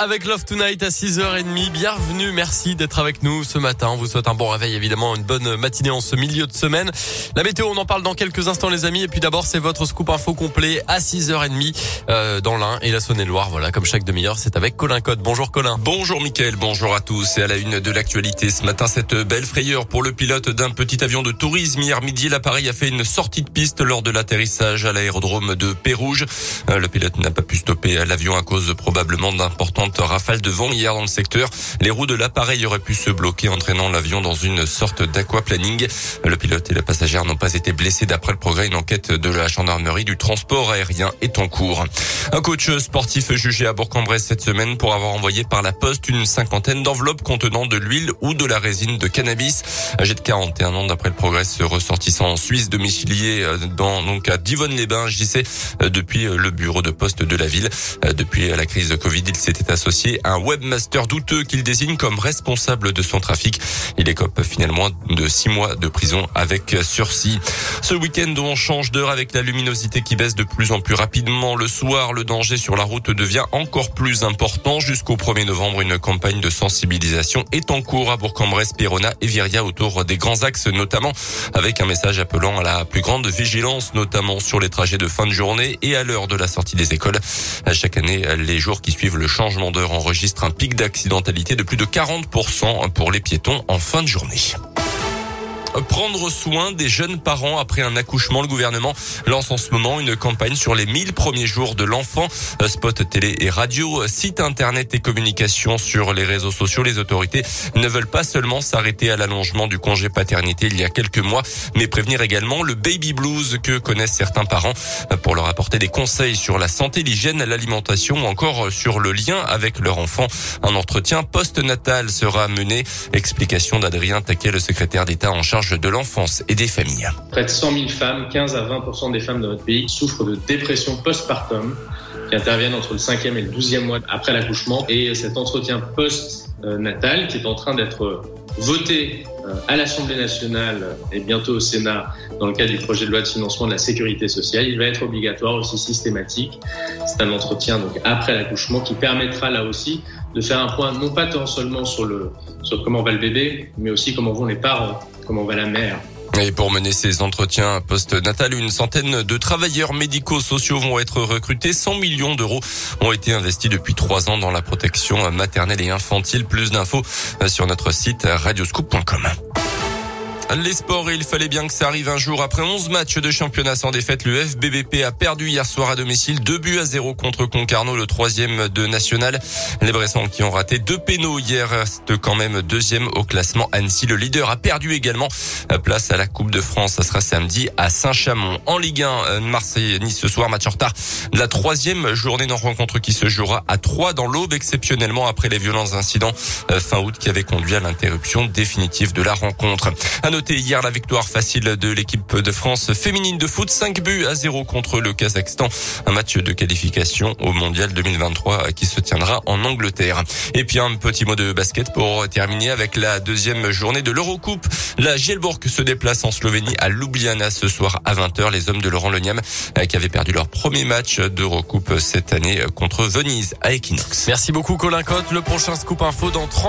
Avec Love Tonight à 6h30, bienvenue, merci d'être avec nous ce matin. On vous souhaite un bon réveil, évidemment, une bonne matinée en ce milieu de semaine. La météo, on en parle dans quelques instants les amis. Et puis d'abord, c'est votre scoop info complet à 6h30 euh, dans l'Ain et la Saône-et-Loire. Voilà, comme chaque demi-heure, c'est avec Colin Code. Bonjour Colin. Bonjour Mickaël, bonjour à tous. Et à la une de l'actualité ce matin, cette belle frayeur pour le pilote d'un petit avion de tourisme. Hier midi, l'appareil a fait une sortie de piste lors de l'atterrissage à l'aérodrome de Pérouge. Euh, le pilote n'a pas pu stopper l'avion à cause probablement d'importantes rafales de vent hier dans le secteur. Les roues de l'appareil auraient pu se bloquer, entraînant l'avion dans une sorte d'aquaplaning. Le pilote et la passagère n'ont pas été blessés d'après le progrès. Une enquête de la gendarmerie du transport aérien est en cours. Un coach sportif jugé à Bourg-en-Bresse cette semaine pour avoir envoyé par la poste une cinquantaine d'enveloppes contenant de l'huile ou de la résine de cannabis. Âgé de 41 ans d'après le progrès, ressortissant en Suisse domicilié euh, dans donc à Divonne-les-Bains, JC, euh, depuis le bureau de poste de la ville. Euh, depuis la crise de Covid, il s'était associé à un web webmaster douteux qu'il désigne comme responsable de son trafic. Il écope finalement de six mois de prison avec sursis. Ce week-end, on change d'heure avec la luminosité qui baisse de plus en plus rapidement. Le soir, le danger sur la route devient encore plus important. Jusqu'au 1er novembre, une campagne de sensibilisation est en cours à Bourg-en-Bresse, Pirona et Viria autour des grands axes, notamment avec un message appelant à la plus grande vigilance, notamment sur les trajets de fin de journée et à l'heure de la sortie des écoles. À chaque année, les jours qui suivent le changement d'heure enregistrent un pic d'accidentalité de plus de 40% pour les piétons en fin de journée. Prendre soin des jeunes parents après un accouchement. Le gouvernement lance en ce moment une campagne sur les 1000 premiers jours de l'enfant. Spot télé et radio, site internet et communication sur les réseaux sociaux. Les autorités ne veulent pas seulement s'arrêter à l'allongement du congé paternité il y a quelques mois, mais prévenir également le baby blues que connaissent certains parents pour leur apporter des conseils sur la santé, l'hygiène, l'alimentation ou encore sur le lien avec leur enfant. Un entretien post-natal sera mené. Explication d'Adrien Taquet, le secrétaire d'État en charge de l'enfance et des familles. Près de 100 000 femmes, 15 à 20 des femmes de notre pays souffrent de dépression postpartum qui interviennent entre le 5e et le 12e mois après l'accouchement. Et cet entretien post-natal qui est en train d'être voté euh, à l'Assemblée nationale et bientôt au Sénat dans le cadre du projet de loi de financement de la sécurité sociale, il va être obligatoire aussi systématique. C'est un entretien donc après l'accouchement qui permettra là aussi de faire un point non pas tant seulement sur le sur comment va le bébé, mais aussi comment vont les parents comment va la mère et pour mener ces entretiens post-natal, une centaine de travailleurs médico-sociaux vont être recrutés. 100 millions d'euros ont été investis depuis trois ans dans la protection maternelle et infantile. Plus d'infos sur notre site radioscoop.com. Les sports, il fallait bien que ça arrive un jour. Après 11 matchs de championnat sans défaite, le FBBP a perdu hier soir à domicile 2 buts à 0 contre Concarneau, le troisième de national. Les Bressons qui ont raté deux pénaux hier restent quand même deuxième au classement. Annecy, le leader, a perdu également place à la Coupe de France. Ça sera samedi à Saint-Chamond. En Ligue 1, Marseille-Nice ce soir, match en retard. La troisième journée d'une rencontre qui se jouera à 3 dans l'aube, exceptionnellement après les violents incidents euh, fin août qui avaient conduit à l'interruption définitive de la rencontre noter hier la victoire facile de l'équipe de France féminine de foot, 5 buts à 0 contre le Kazakhstan. Un match de qualification au Mondial 2023 qui se tiendra en Angleterre. Et puis un petit mot de basket pour terminer avec la deuxième journée de l'Eurocoupe. La Gielborg se déplace en Slovénie à Ljubljana ce soir à 20h. Les hommes de Laurent Leniam qui avaient perdu leur premier match d'Eurocoupe cette année contre Venise à Equinox. Merci beaucoup Colin Cotte. Le prochain scoop info dans 30